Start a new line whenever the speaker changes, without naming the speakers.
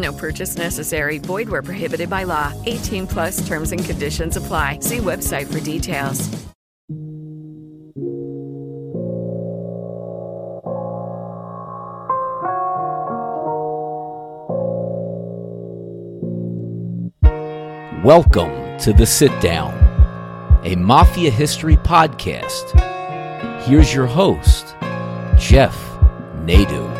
No purchase necessary. Void where prohibited by law. 18 plus terms and conditions apply. See website for details.
Welcome to The Sit Down, a Mafia History podcast. Here's your host, Jeff Nadu.